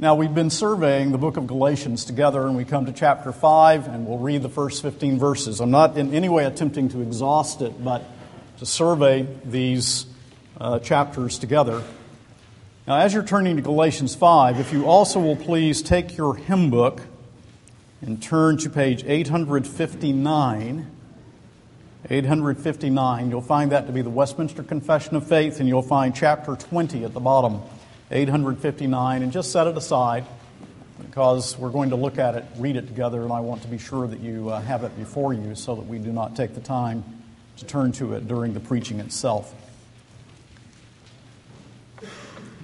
Now, we've been surveying the book of Galatians together, and we come to chapter 5, and we'll read the first 15 verses. I'm not in any way attempting to exhaust it, but to survey these uh, chapters together. Now, as you're turning to Galatians 5, if you also will please take your hymn book and turn to page 859. 859, you'll find that to be the Westminster Confession of Faith, and you'll find chapter 20 at the bottom. 859, and just set it aside because we're going to look at it, read it together, and I want to be sure that you uh, have it before you so that we do not take the time to turn to it during the preaching itself.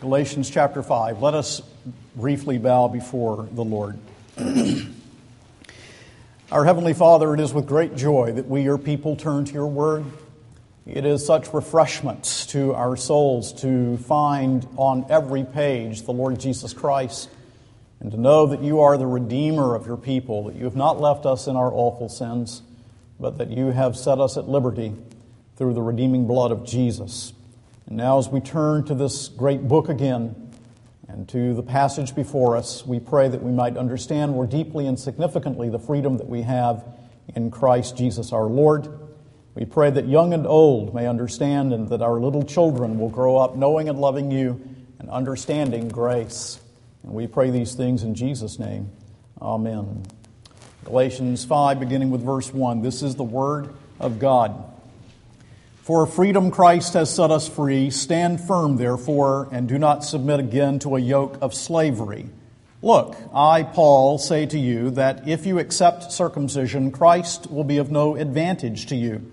Galatians chapter 5. Let us briefly bow before the Lord. Our Heavenly Father, it is with great joy that we, your people, turn to your word. It is such refreshment to our souls to find on every page the Lord Jesus Christ and to know that you are the Redeemer of your people, that you have not left us in our awful sins, but that you have set us at liberty through the redeeming blood of Jesus. And now, as we turn to this great book again and to the passage before us, we pray that we might understand more deeply and significantly the freedom that we have in Christ Jesus our Lord. We pray that young and old may understand and that our little children will grow up knowing and loving you and understanding grace. And we pray these things in Jesus' name. Amen. Galatians 5, beginning with verse 1. This is the Word of God. For freedom Christ has set us free. Stand firm, therefore, and do not submit again to a yoke of slavery. Look, I, Paul, say to you that if you accept circumcision, Christ will be of no advantage to you.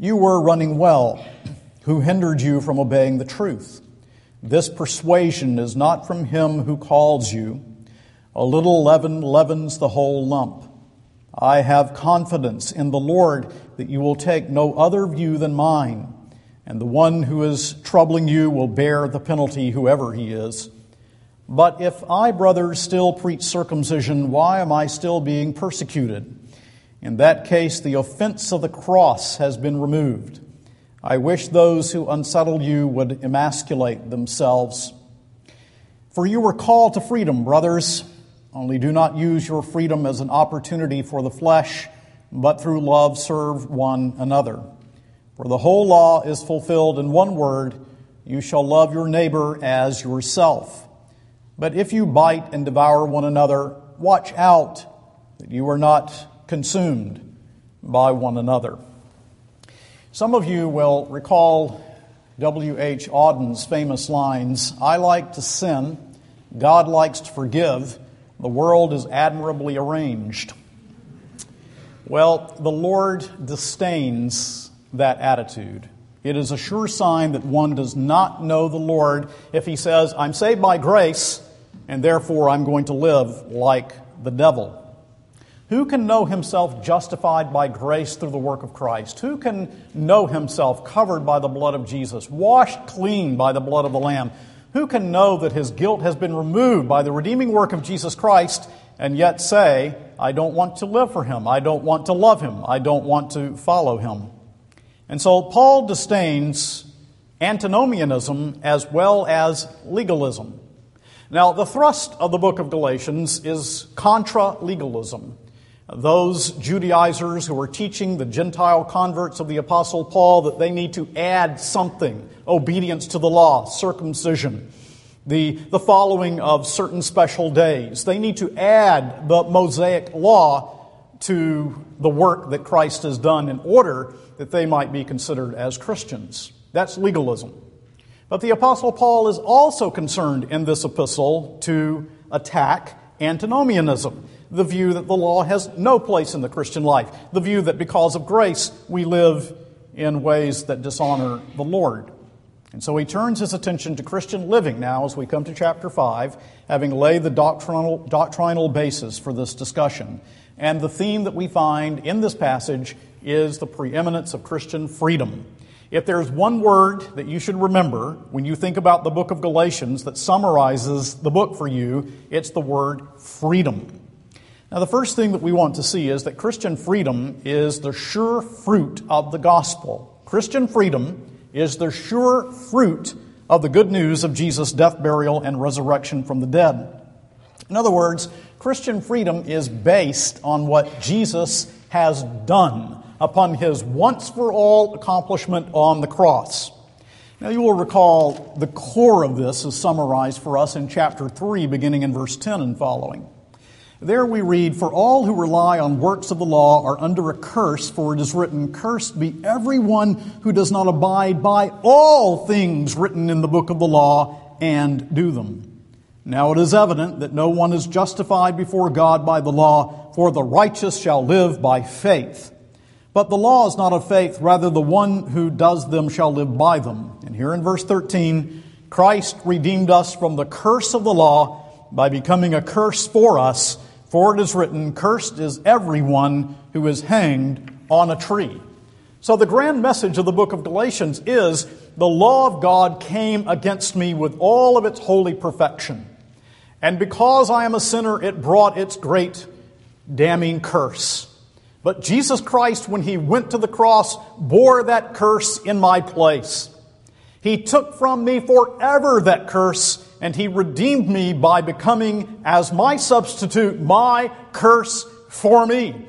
You were running well. Who hindered you from obeying the truth? This persuasion is not from him who calls you. A little leaven leavens the whole lump. I have confidence in the Lord that you will take no other view than mine, and the one who is troubling you will bear the penalty, whoever he is. But if I, brothers, still preach circumcision, why am I still being persecuted? In that case, the offense of the cross has been removed. I wish those who unsettle you would emasculate themselves. For you were called to freedom, brothers. Only do not use your freedom as an opportunity for the flesh, but through love serve one another. For the whole law is fulfilled in one word you shall love your neighbor as yourself. But if you bite and devour one another, watch out that you are not consumed by one another. Some of you will recall W.H. Auden's famous lines I like to sin, God likes to forgive, the world is admirably arranged. Well, the Lord disdains that attitude. It is a sure sign that one does not know the Lord if he says, I'm saved by grace, and therefore I'm going to live like the devil. Who can know himself justified by grace through the work of Christ? Who can know himself covered by the blood of Jesus, washed clean by the blood of the Lamb? Who can know that his guilt has been removed by the redeeming work of Jesus Christ and yet say, I don't want to live for him, I don't want to love him, I don't want to follow him? And so Paul disdains antinomianism as well as legalism. Now, the thrust of the book of Galatians is contra legalism those Judaizers who are teaching the Gentile converts of the Apostle Paul that they need to add something obedience to the law, circumcision, the, the following of certain special days. They need to add the Mosaic law to the work that Christ has done in order that they might be considered as Christians. That's legalism. But the Apostle Paul is also concerned in this epistle to attack antinomianism the view that the law has no place in the Christian life, the view that because of grace we live in ways that dishonor the Lord. And so he turns his attention to Christian living now as we come to chapter 5, having laid the doctrinal, doctrinal basis for this discussion. And the theme that we find in this passage is the preeminence of Christian freedom. If there's one word that you should remember when you think about the book of Galatians that summarizes the book for you, it's the word freedom. Now, the first thing that we want to see is that Christian freedom is the sure fruit of the gospel. Christian freedom is the sure fruit of the good news of Jesus' death, burial, and resurrection from the dead. In other words, Christian freedom is based on what Jesus has done upon his once for all accomplishment on the cross. Now, you will recall the core of this is summarized for us in chapter 3, beginning in verse 10 and following. There we read, For all who rely on works of the law are under a curse, for it is written, Cursed be everyone who does not abide by all things written in the book of the law and do them. Now it is evident that no one is justified before God by the law, for the righteous shall live by faith. But the law is not of faith, rather, the one who does them shall live by them. And here in verse 13, Christ redeemed us from the curse of the law by becoming a curse for us, for it is written, Cursed is everyone who is hanged on a tree. So the grand message of the book of Galatians is the law of God came against me with all of its holy perfection. And because I am a sinner, it brought its great damning curse. But Jesus Christ, when he went to the cross, bore that curse in my place. He took from me forever that curse, and he redeemed me by becoming as my substitute, my curse for me,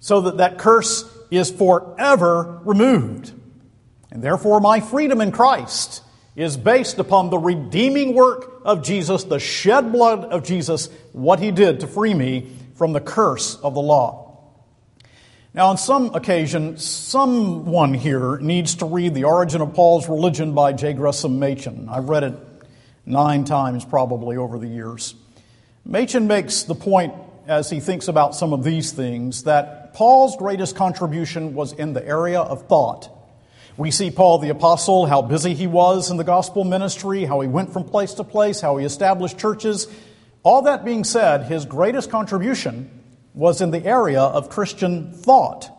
so that that curse is forever removed. And therefore, my freedom in Christ is based upon the redeeming work of Jesus, the shed blood of Jesus, what he did to free me from the curse of the law. Now, on some occasion, someone here needs to read The Origin of Paul's Religion by J. Gresham Machen. I've read it nine times probably over the years. Machen makes the point, as he thinks about some of these things, that Paul's greatest contribution was in the area of thought. We see Paul the Apostle, how busy he was in the gospel ministry, how he went from place to place, how he established churches. All that being said, his greatest contribution was in the area of Christian thought.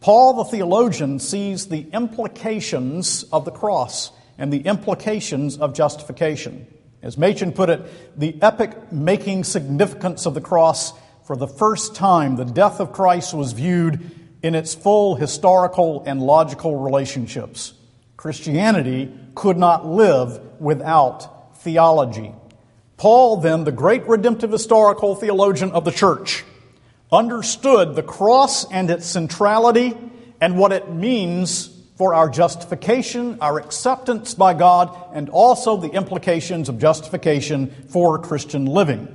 Paul the theologian sees the implications of the cross and the implications of justification. As Machen put it, the epic making significance of the cross for the first time, the death of Christ was viewed in its full historical and logical relationships. Christianity could not live without theology. Paul, then, the great redemptive historical theologian of the church, understood the cross and its centrality and what it means for our justification, our acceptance by God, and also the implications of justification for Christian living.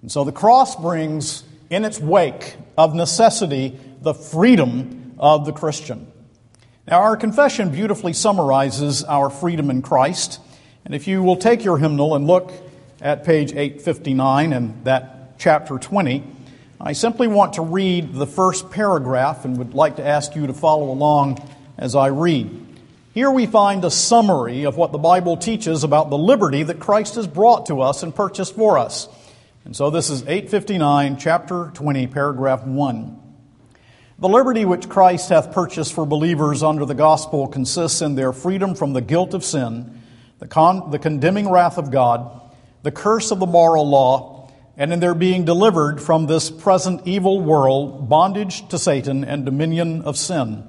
And so the cross brings in its wake of necessity the freedom of the Christian. Now, our confession beautifully summarizes our freedom in Christ. And if you will take your hymnal and look at page 859 and that chapter 20, I simply want to read the first paragraph and would like to ask you to follow along as I read. Here we find a summary of what the Bible teaches about the liberty that Christ has brought to us and purchased for us. And so this is 859, chapter 20, paragraph 1. The liberty which Christ hath purchased for believers under the gospel consists in their freedom from the guilt of sin, the, con- the condemning wrath of God, the curse of the moral law, and in their being delivered from this present evil world, bondage to Satan and dominion of sin,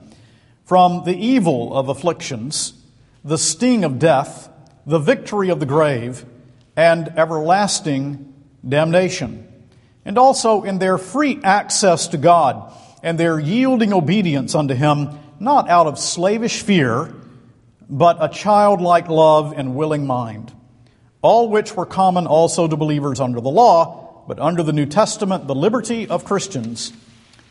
from the evil of afflictions, the sting of death, the victory of the grave, and everlasting damnation, and also in their free access to God and their yielding obedience unto Him, not out of slavish fear, but a childlike love and willing mind. All which were common also to believers under the law, but under the New Testament, the liberty of Christians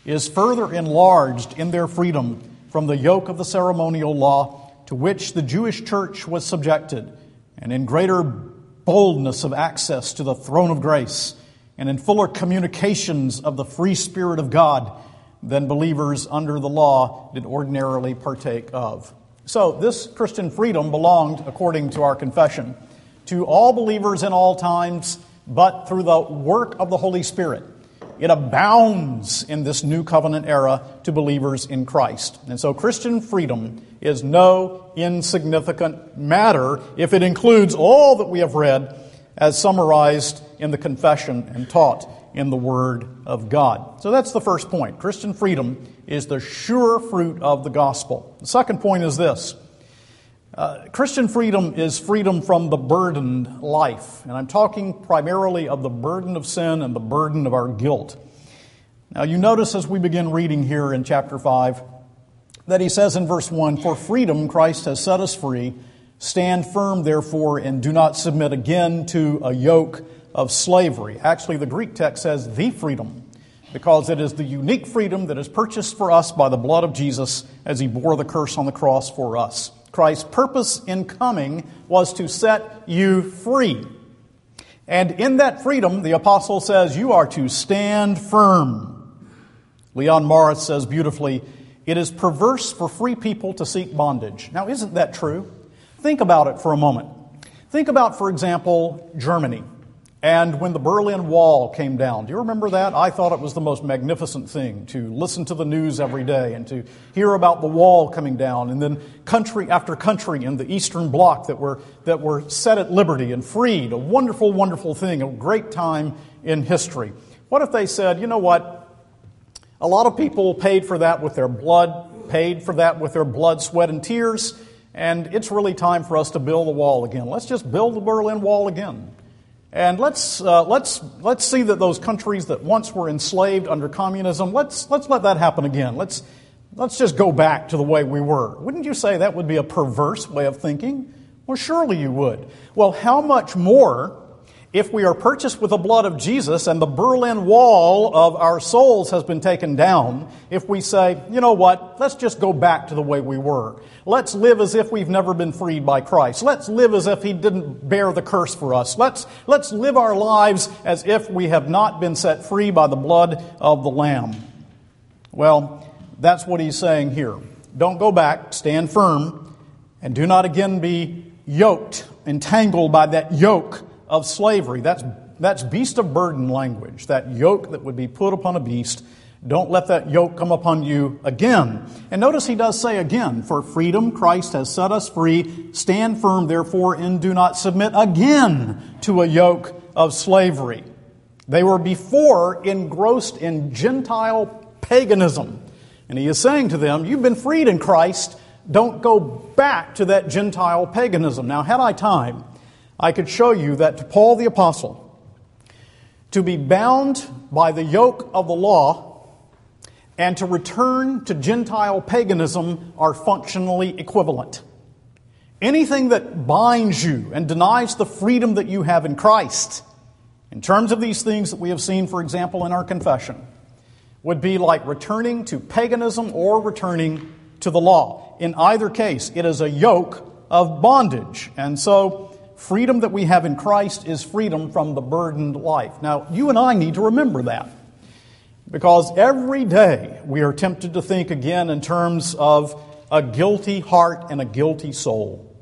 is further enlarged in their freedom from the yoke of the ceremonial law to which the Jewish church was subjected, and in greater boldness of access to the throne of grace, and in fuller communications of the free Spirit of God than believers under the law did ordinarily partake of. So, this Christian freedom belonged, according to our confession, to all believers in all times, but through the work of the Holy Spirit. It abounds in this new covenant era to believers in Christ. And so Christian freedom is no insignificant matter if it includes all that we have read as summarized in the confession and taught in the Word of God. So that's the first point. Christian freedom is the sure fruit of the gospel. The second point is this uh, Christian freedom is freedom from the burdened life. And I'm talking primarily of the burden of sin and the burden of our guilt. Now, you notice as we begin reading here in chapter 5 that he says in verse 1 For freedom Christ has set us free. Stand firm, therefore, and do not submit again to a yoke of slavery. Actually, the Greek text says the freedom, because it is the unique freedom that is purchased for us by the blood of Jesus as he bore the curse on the cross for us. Christ's purpose in coming was to set you free. And in that freedom, the apostle says, you are to stand firm. Leon Morris says beautifully, it is perverse for free people to seek bondage. Now, isn't that true? Think about it for a moment. Think about, for example, Germany. And when the Berlin Wall came down, do you remember that? I thought it was the most magnificent thing to listen to the news every day and to hear about the wall coming down, and then country after country in the Eastern Bloc that were, that were set at liberty and freed. A wonderful, wonderful thing, a great time in history. What if they said, you know what? A lot of people paid for that with their blood, paid for that with their blood, sweat, and tears, and it's really time for us to build the wall again. Let's just build the Berlin Wall again. And let's, uh, let's, let's see that those countries that once were enslaved under communism, let's, let's let that happen again. Let's, let's just go back to the way we were. Wouldn't you say that would be a perverse way of thinking? Well, surely you would. Well, how much more if we are purchased with the blood of Jesus and the Berlin Wall of our souls has been taken down, if we say, you know what, let's just go back to the way we were. Let's live as if we've never been freed by Christ. Let's live as if He didn't bear the curse for us. Let's, let's live our lives as if we have not been set free by the blood of the Lamb. Well, that's what He's saying here. Don't go back, stand firm, and do not again be yoked, entangled by that yoke of slavery. That's, that's beast of burden language, that yoke that would be put upon a beast. Don't let that yoke come upon you again. And notice he does say again, for freedom Christ has set us free. Stand firm, therefore, and do not submit again to a yoke of slavery. They were before engrossed in Gentile paganism. And he is saying to them, You've been freed in Christ. Don't go back to that Gentile paganism. Now, had I time, I could show you that to Paul the Apostle, to be bound by the yoke of the law and to return to Gentile paganism are functionally equivalent. Anything that binds you and denies the freedom that you have in Christ, in terms of these things that we have seen, for example, in our confession, would be like returning to paganism or returning to the law. In either case, it is a yoke of bondage. And so, freedom that we have in Christ is freedom from the burdened life. Now, you and I need to remember that. Because every day we are tempted to think again in terms of a guilty heart and a guilty soul.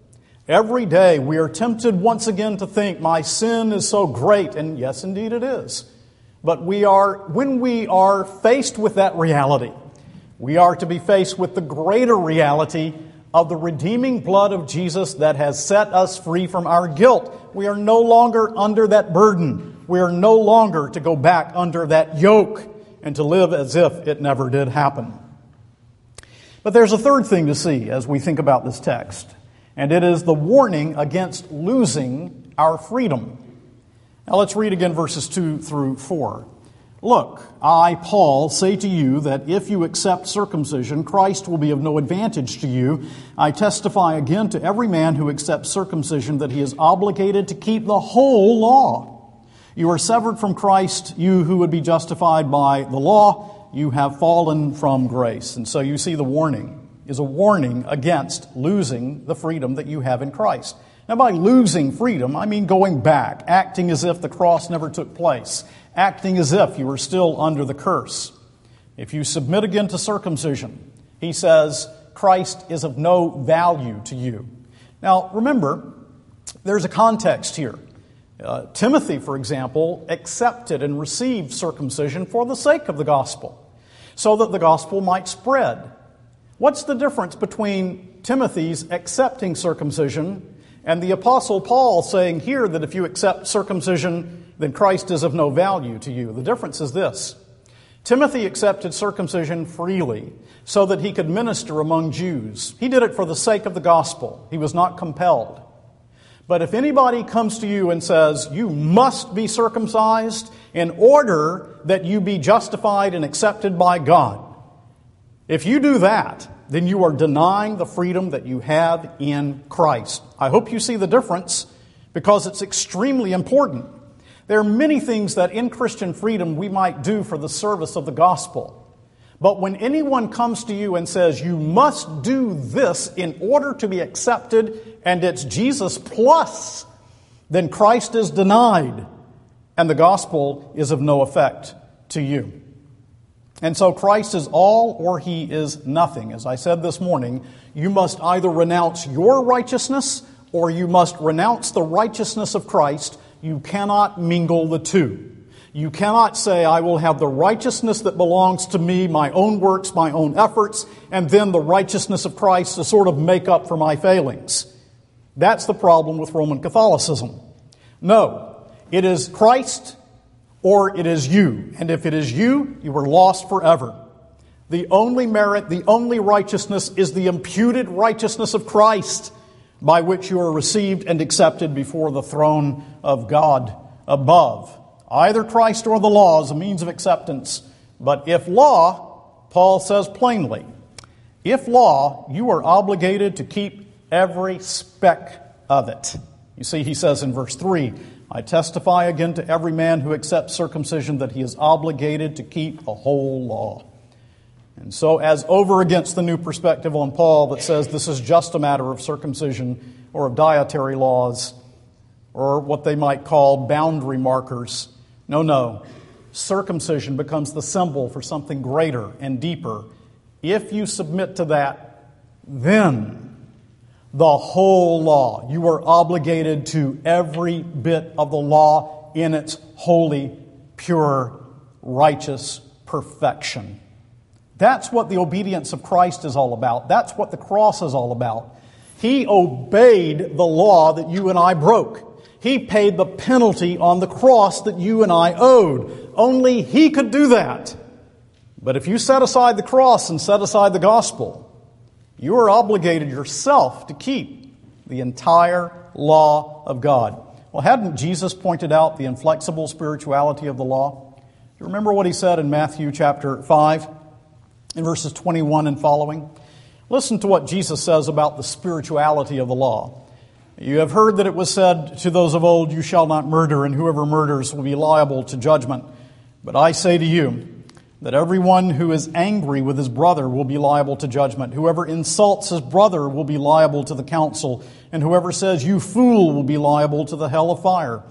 Every day we are tempted once again to think, my sin is so great, and yes, indeed it is. But we are, when we are faced with that reality, we are to be faced with the greater reality of the redeeming blood of Jesus that has set us free from our guilt. We are no longer under that burden. We are no longer to go back under that yoke and to live as if it never did happen. But there's a third thing to see as we think about this text, and it is the warning against losing our freedom. Now let's read again verses 2 through 4. Look, I, Paul, say to you that if you accept circumcision, Christ will be of no advantage to you. I testify again to every man who accepts circumcision that he is obligated to keep the whole law. You are severed from Christ, you who would be justified by the law, you have fallen from grace. And so you see the warning is a warning against losing the freedom that you have in Christ. Now, by losing freedom, I mean going back, acting as if the cross never took place, acting as if you were still under the curse. If you submit again to circumcision, he says, Christ is of no value to you. Now, remember, there's a context here. Uh, Timothy, for example, accepted and received circumcision for the sake of the gospel, so that the gospel might spread. What's the difference between Timothy's accepting circumcision and the Apostle Paul saying here that if you accept circumcision, then Christ is of no value to you? The difference is this Timothy accepted circumcision freely so that he could minister among Jews. He did it for the sake of the gospel, he was not compelled. But if anybody comes to you and says, You must be circumcised in order that you be justified and accepted by God, if you do that, then you are denying the freedom that you have in Christ. I hope you see the difference because it's extremely important. There are many things that in Christian freedom we might do for the service of the gospel. But when anyone comes to you and says, you must do this in order to be accepted, and it's Jesus plus, then Christ is denied, and the gospel is of no effect to you. And so Christ is all or he is nothing. As I said this morning, you must either renounce your righteousness or you must renounce the righteousness of Christ. You cannot mingle the two. You cannot say, I will have the righteousness that belongs to me, my own works, my own efforts, and then the righteousness of Christ to sort of make up for my failings. That's the problem with Roman Catholicism. No, it is Christ or it is you. And if it is you, you are lost forever. The only merit, the only righteousness is the imputed righteousness of Christ by which you are received and accepted before the throne of God above. Either Christ or the law is a means of acceptance. But if law, Paul says plainly, if law, you are obligated to keep every speck of it. You see, he says in verse 3 I testify again to every man who accepts circumcision that he is obligated to keep the whole law. And so, as over against the new perspective on Paul that says this is just a matter of circumcision or of dietary laws or what they might call boundary markers, no, no. Circumcision becomes the symbol for something greater and deeper. If you submit to that, then the whole law, you are obligated to every bit of the law in its holy, pure, righteous perfection. That's what the obedience of Christ is all about. That's what the cross is all about. He obeyed the law that you and I broke. He paid the penalty on the cross that you and I owed. Only He could do that. But if you set aside the cross and set aside the gospel, you are obligated yourself to keep the entire law of God. Well, hadn't Jesus pointed out the inflexible spirituality of the law? Do you remember what he said in Matthew chapter 5, in verses 21 and following? Listen to what Jesus says about the spirituality of the law. You have heard that it was said to those of old, You shall not murder, and whoever murders will be liable to judgment. But I say to you that everyone who is angry with his brother will be liable to judgment. Whoever insults his brother will be liable to the council, and whoever says, You fool, will be liable to the hell of fire.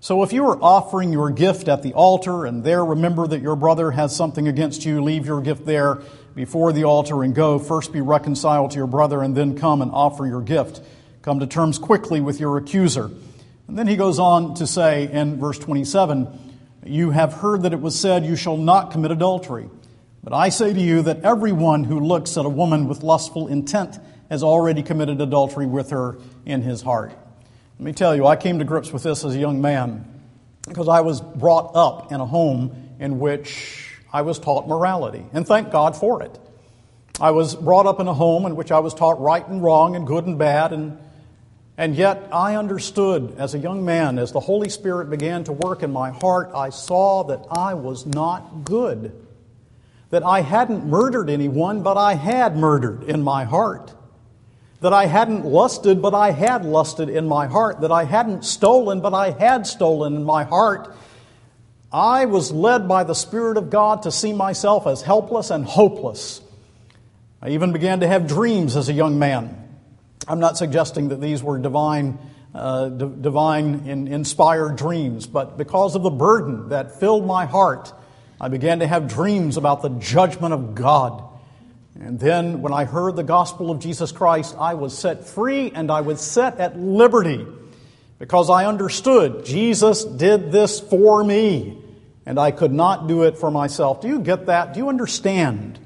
So if you are offering your gift at the altar and there remember that your brother has something against you, leave your gift there before the altar and go. First be reconciled to your brother and then come and offer your gift. Come to terms quickly with your accuser. And then he goes on to say in verse 27 You have heard that it was said, You shall not commit adultery. But I say to you that everyone who looks at a woman with lustful intent has already committed adultery with her in his heart. Let me tell you, I came to grips with this as a young man because I was brought up in a home in which I was taught morality, and thank God for it. I was brought up in a home in which I was taught right and wrong and good and bad and and yet, I understood as a young man, as the Holy Spirit began to work in my heart, I saw that I was not good. That I hadn't murdered anyone, but I had murdered in my heart. That I hadn't lusted, but I had lusted in my heart. That I hadn't stolen, but I had stolen in my heart. I was led by the Spirit of God to see myself as helpless and hopeless. I even began to have dreams as a young man. I'm not suggesting that these were divine, uh, d- divine in, inspired dreams, but because of the burden that filled my heart, I began to have dreams about the judgment of God. And then when I heard the gospel of Jesus Christ, I was set free and I was set at liberty because I understood Jesus did this for me and I could not do it for myself. Do you get that? Do you understand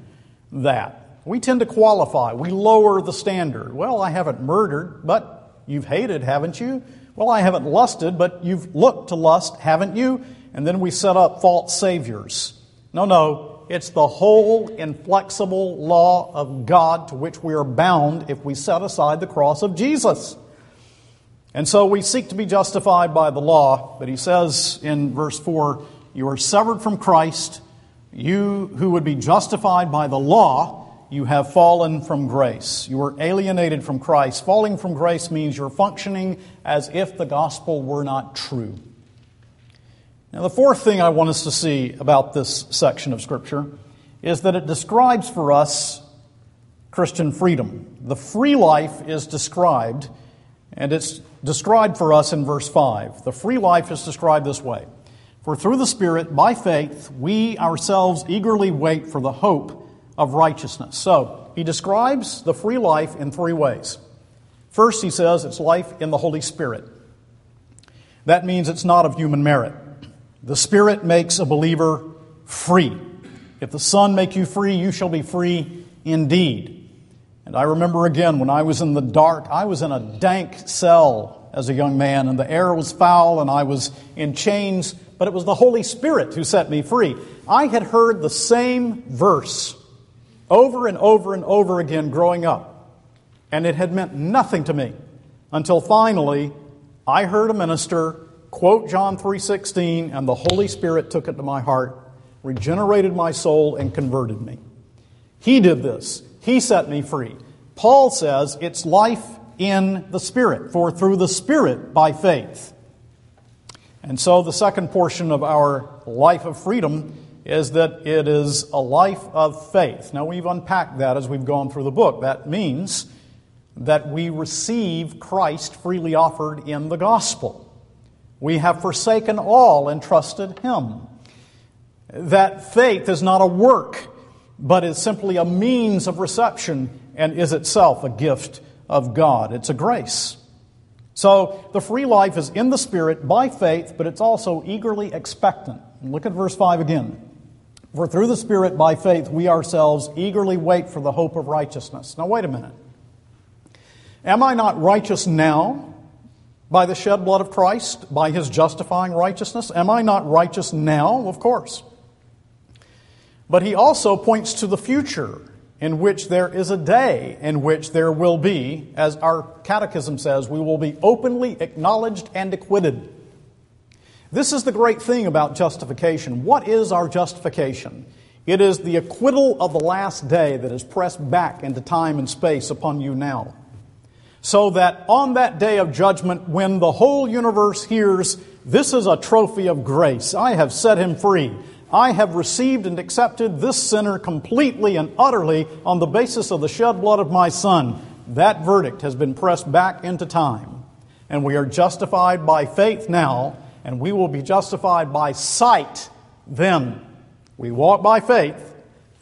that? We tend to qualify. We lower the standard. Well, I haven't murdered, but you've hated, haven't you? Well, I haven't lusted, but you've looked to lust, haven't you? And then we set up false saviors. No, no. It's the whole inflexible law of God to which we are bound if we set aside the cross of Jesus. And so we seek to be justified by the law, but he says in verse 4 You are severed from Christ. You who would be justified by the law, you have fallen from grace. You were alienated from Christ. Falling from grace means you're functioning as if the gospel were not true. Now, the fourth thing I want us to see about this section of Scripture is that it describes for us Christian freedom. The free life is described, and it's described for us in verse 5. The free life is described this way For through the Spirit, by faith, we ourselves eagerly wait for the hope of righteousness. So, he describes the free life in three ways. First, he says it's life in the Holy Spirit. That means it's not of human merit. The Spirit makes a believer free. If the Son make you free, you shall be free indeed. And I remember again when I was in the dark, I was in a dank cell as a young man, and the air was foul, and I was in chains, but it was the Holy Spirit who set me free. I had heard the same verse over and over and over again growing up. And it had meant nothing to me until finally I heard a minister quote John 3:16 and the Holy Spirit took it to my heart, regenerated my soul and converted me. He did this. He set me free. Paul says it's life in the Spirit, for through the Spirit by faith. And so the second portion of our life of freedom is that it is a life of faith. Now, we've unpacked that as we've gone through the book. That means that we receive Christ freely offered in the gospel. We have forsaken all and trusted Him. That faith is not a work, but is simply a means of reception and is itself a gift of God. It's a grace. So the free life is in the Spirit by faith, but it's also eagerly expectant. look at verse 5 again. For through the Spirit, by faith, we ourselves eagerly wait for the hope of righteousness. Now, wait a minute. Am I not righteous now by the shed blood of Christ, by his justifying righteousness? Am I not righteous now? Of course. But he also points to the future in which there is a day in which there will be, as our catechism says, we will be openly acknowledged and acquitted. This is the great thing about justification. What is our justification? It is the acquittal of the last day that is pressed back into time and space upon you now. So that on that day of judgment, when the whole universe hears, This is a trophy of grace, I have set him free. I have received and accepted this sinner completely and utterly on the basis of the shed blood of my Son. That verdict has been pressed back into time. And we are justified by faith now and we will be justified by sight then. We walk by faith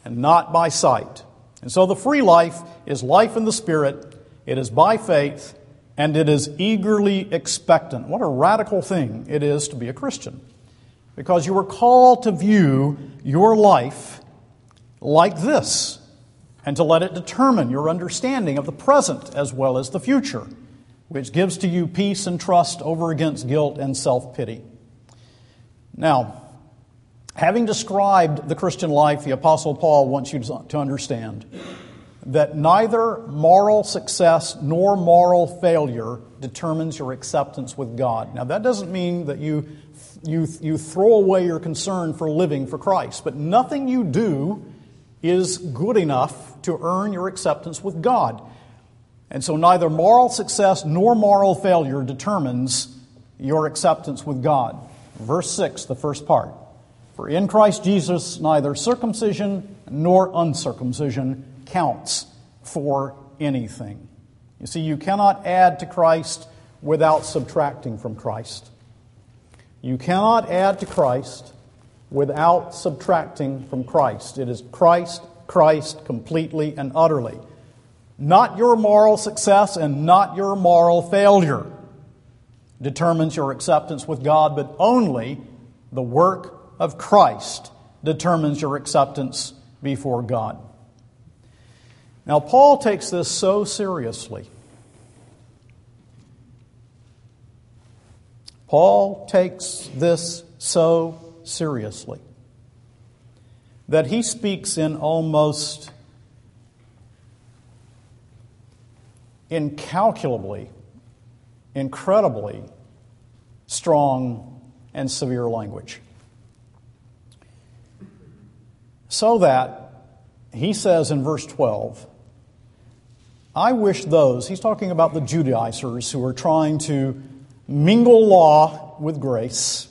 and not by sight. And so the free life is life in the Spirit, it is by faith, and it is eagerly expectant. What a radical thing it is to be a Christian. Because you are called to view your life like this and to let it determine your understanding of the present as well as the future which gives to you peace and trust over against guilt and self pity. Now, having described the Christian life, the Apostle Paul wants you to understand that neither moral success nor moral failure determines your acceptance with God. Now, that doesn't mean that you, you, you throw away your concern for living for Christ, but nothing you do is good enough to earn your acceptance with God. And so neither moral success nor moral failure determines your acceptance with God. Verse 6, the first part. For in Christ Jesus neither circumcision nor uncircumcision counts for anything. You see, you cannot add to Christ without subtracting from Christ. You cannot add to Christ without subtracting from Christ. It is Christ Christ completely and utterly. Not your moral success and not your moral failure determines your acceptance with God, but only the work of Christ determines your acceptance before God. Now, Paul takes this so seriously. Paul takes this so seriously that he speaks in almost incalculably, incredibly strong and severe language. So that, he says in verse 12, I wish those, he's talking about the Judaizers who are trying to mingle law with grace.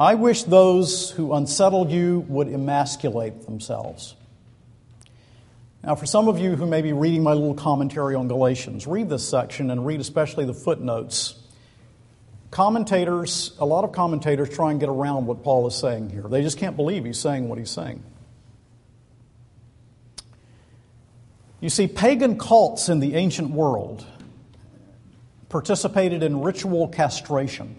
I wish those who unsettled you would emasculate themselves. Now, for some of you who may be reading my little commentary on Galatians, read this section and read especially the footnotes. Commentators, a lot of commentators try and get around what Paul is saying here. They just can't believe he's saying what he's saying. You see, pagan cults in the ancient world participated in ritual castration.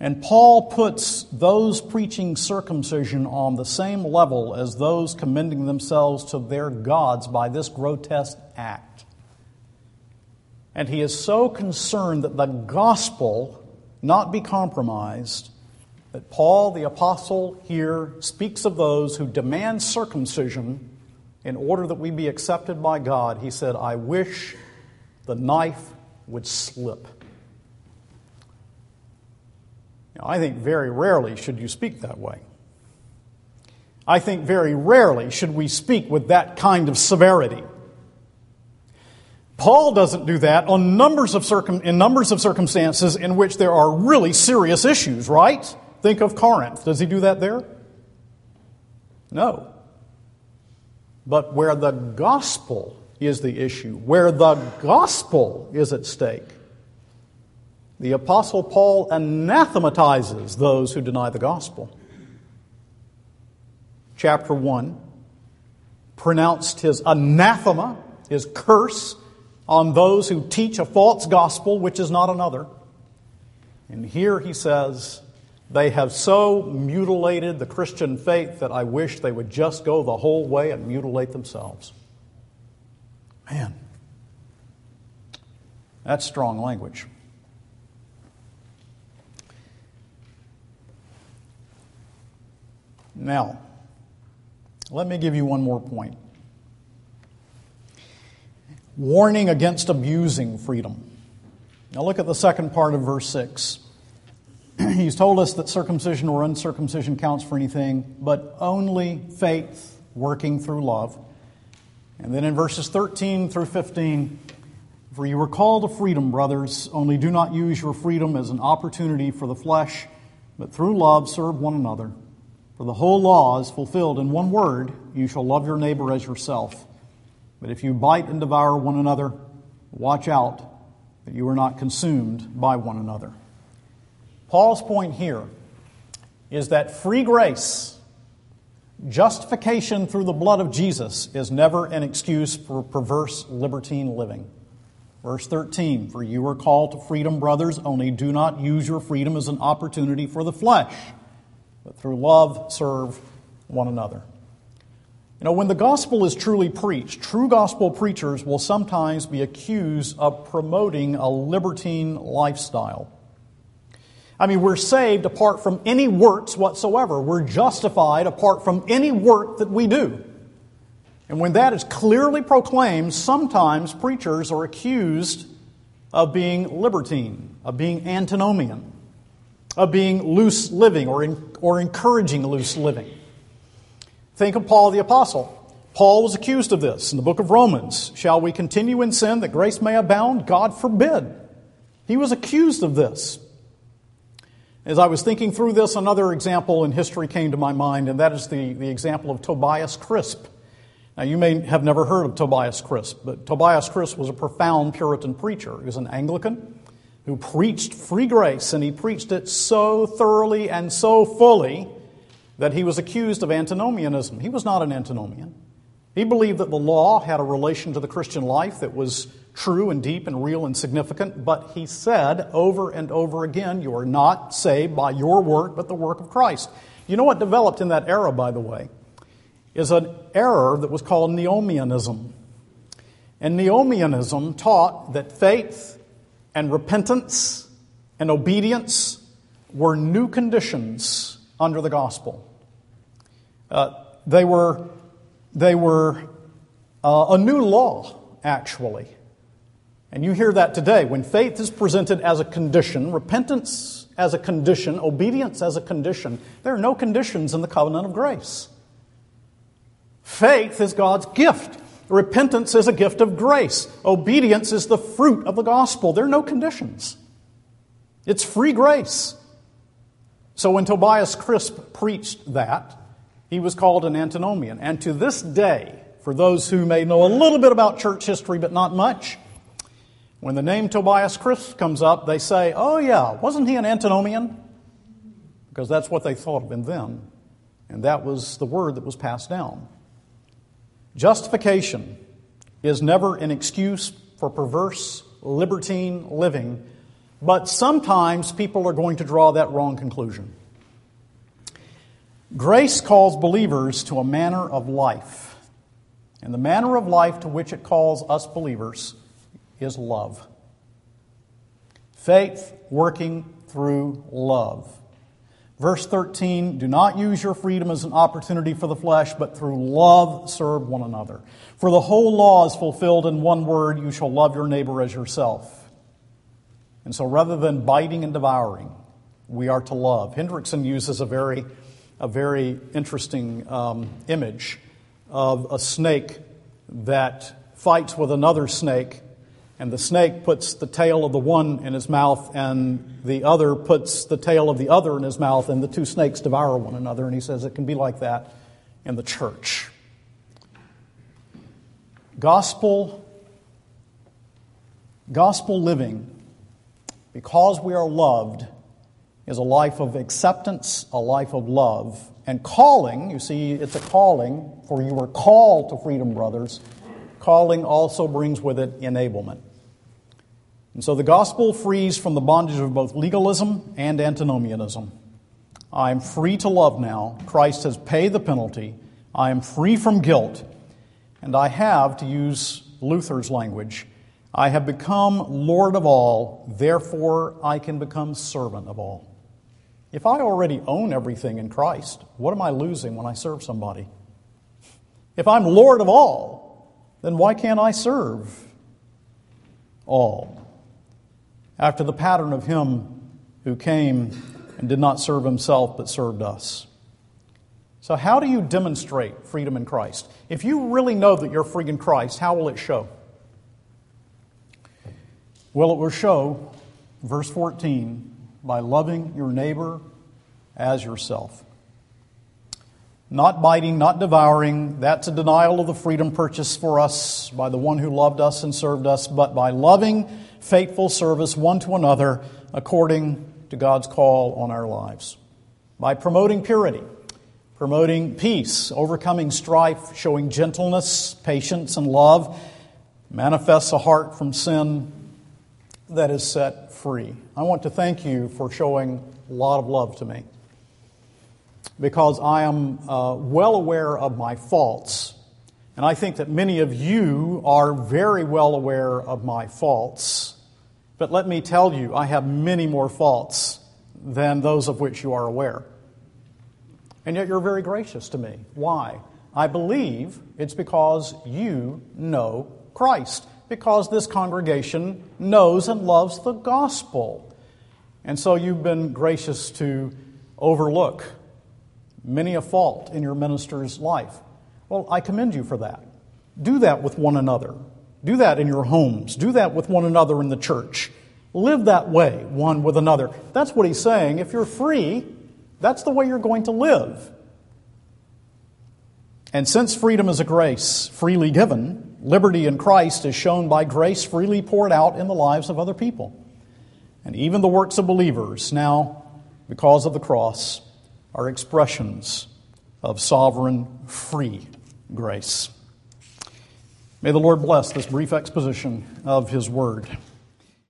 And Paul puts those preaching circumcision on the same level as those commending themselves to their gods by this grotesque act. And he is so concerned that the gospel not be compromised that Paul the Apostle here speaks of those who demand circumcision in order that we be accepted by God. He said, I wish the knife would slip. Now, I think very rarely should you speak that way. I think very rarely should we speak with that kind of severity. Paul doesn't do that on numbers of circum- in numbers of circumstances in which there are really serious issues, right? Think of Corinth. Does he do that there? No. But where the gospel is the issue, where the gospel is at stake, the Apostle Paul anathematizes those who deny the gospel. Chapter 1 pronounced his anathema, his curse, on those who teach a false gospel, which is not another. And here he says, They have so mutilated the Christian faith that I wish they would just go the whole way and mutilate themselves. Man, that's strong language. Now, let me give you one more point. Warning against abusing freedom. Now, look at the second part of verse 6. He's told us that circumcision or uncircumcision counts for anything, but only faith working through love. And then in verses 13 through 15, for you were called to freedom, brothers, only do not use your freedom as an opportunity for the flesh, but through love serve one another. For the whole law is fulfilled in one word you shall love your neighbor as yourself. But if you bite and devour one another, watch out that you are not consumed by one another. Paul's point here is that free grace, justification through the blood of Jesus, is never an excuse for perverse libertine living. Verse 13 For you are called to freedom, brothers, only do not use your freedom as an opportunity for the flesh but through love serve one another. You know, when the gospel is truly preached, true gospel preachers will sometimes be accused of promoting a libertine lifestyle. I mean, we're saved apart from any works whatsoever. We're justified apart from any work that we do. And when that is clearly proclaimed, sometimes preachers are accused of being libertine, of being antinomian of being loose living or, in, or encouraging loose living. Think of Paul the Apostle. Paul was accused of this in the book of Romans. Shall we continue in sin that grace may abound? God forbid. He was accused of this. As I was thinking through this, another example in history came to my mind, and that is the, the example of Tobias Crisp. Now, you may have never heard of Tobias Crisp, but Tobias Crisp was a profound Puritan preacher. He was an Anglican who preached free grace, and he preached it so thoroughly and so fully that he was accused of antinomianism. He was not an antinomian. He believed that the law had a relation to the Christian life that was true and deep and real and significant, but he said over and over again, You are not saved by your work, but the work of Christ. You know what developed in that era, by the way, is an error that was called Neonomianism. And Neonomianism taught that faith and repentance and obedience were new conditions under the gospel. Uh, they were, they were uh, a new law, actually. And you hear that today. When faith is presented as a condition, repentance as a condition, obedience as a condition, there are no conditions in the covenant of grace. Faith is God's gift. Repentance is a gift of grace. Obedience is the fruit of the gospel. There are no conditions. It's free grace. So when Tobias Crisp preached that, he was called an antinomian. And to this day, for those who may know a little bit about church history but not much, when the name Tobias Crisp comes up, they say, oh, yeah, wasn't he an antinomian? Because that's what they thought of him then. And that was the word that was passed down. Justification is never an excuse for perverse, libertine living, but sometimes people are going to draw that wrong conclusion. Grace calls believers to a manner of life, and the manner of life to which it calls us believers is love. Faith working through love. Verse 13 Do not use your freedom as an opportunity for the flesh, but through love serve one another. For the whole law is fulfilled in one word you shall love your neighbor as yourself. And so rather than biting and devouring, we are to love. Hendriksen uses a very, a very interesting um, image of a snake that fights with another snake and the snake puts the tail of the one in his mouth, and the other puts the tail of the other in his mouth, and the two snakes devour one another. And he says it can be like that in the church. Gospel, gospel living, because we are loved, is a life of acceptance, a life of love. And calling, you see, it's a calling, for you are called to freedom, brothers. Calling also brings with it enablement. And so the gospel frees from the bondage of both legalism and antinomianism. I am free to love now. Christ has paid the penalty. I am free from guilt. And I have, to use Luther's language, I have become Lord of all, therefore I can become servant of all. If I already own everything in Christ, what am I losing when I serve somebody? If I'm Lord of all, then why can't I serve all? After the pattern of him who came and did not serve himself but served us. So, how do you demonstrate freedom in Christ? If you really know that you're free in Christ, how will it show? Well, it will show, verse 14, by loving your neighbor as yourself. Not biting, not devouring, that's a denial of the freedom purchased for us by the one who loved us and served us, but by loving faithful service one to another according to God's call on our lives. By promoting purity, promoting peace, overcoming strife, showing gentleness, patience, and love, manifests a heart from sin that is set free. I want to thank you for showing a lot of love to me because I am uh, well aware of my faults. And I think that many of you are very well aware of my faults. But let me tell you, I have many more faults than those of which you are aware. And yet you're very gracious to me. Why? I believe it's because you know Christ, because this congregation knows and loves the gospel. And so you've been gracious to overlook many a fault in your minister's life. Well, I commend you for that. Do that with one another. Do that in your homes. Do that with one another in the church. Live that way, one with another. That's what he's saying. If you're free, that's the way you're going to live. And since freedom is a grace freely given, liberty in Christ is shown by grace freely poured out in the lives of other people. And even the works of believers now, because of the cross, are expressions of sovereign, free grace. May the Lord bless this brief exposition of His Word.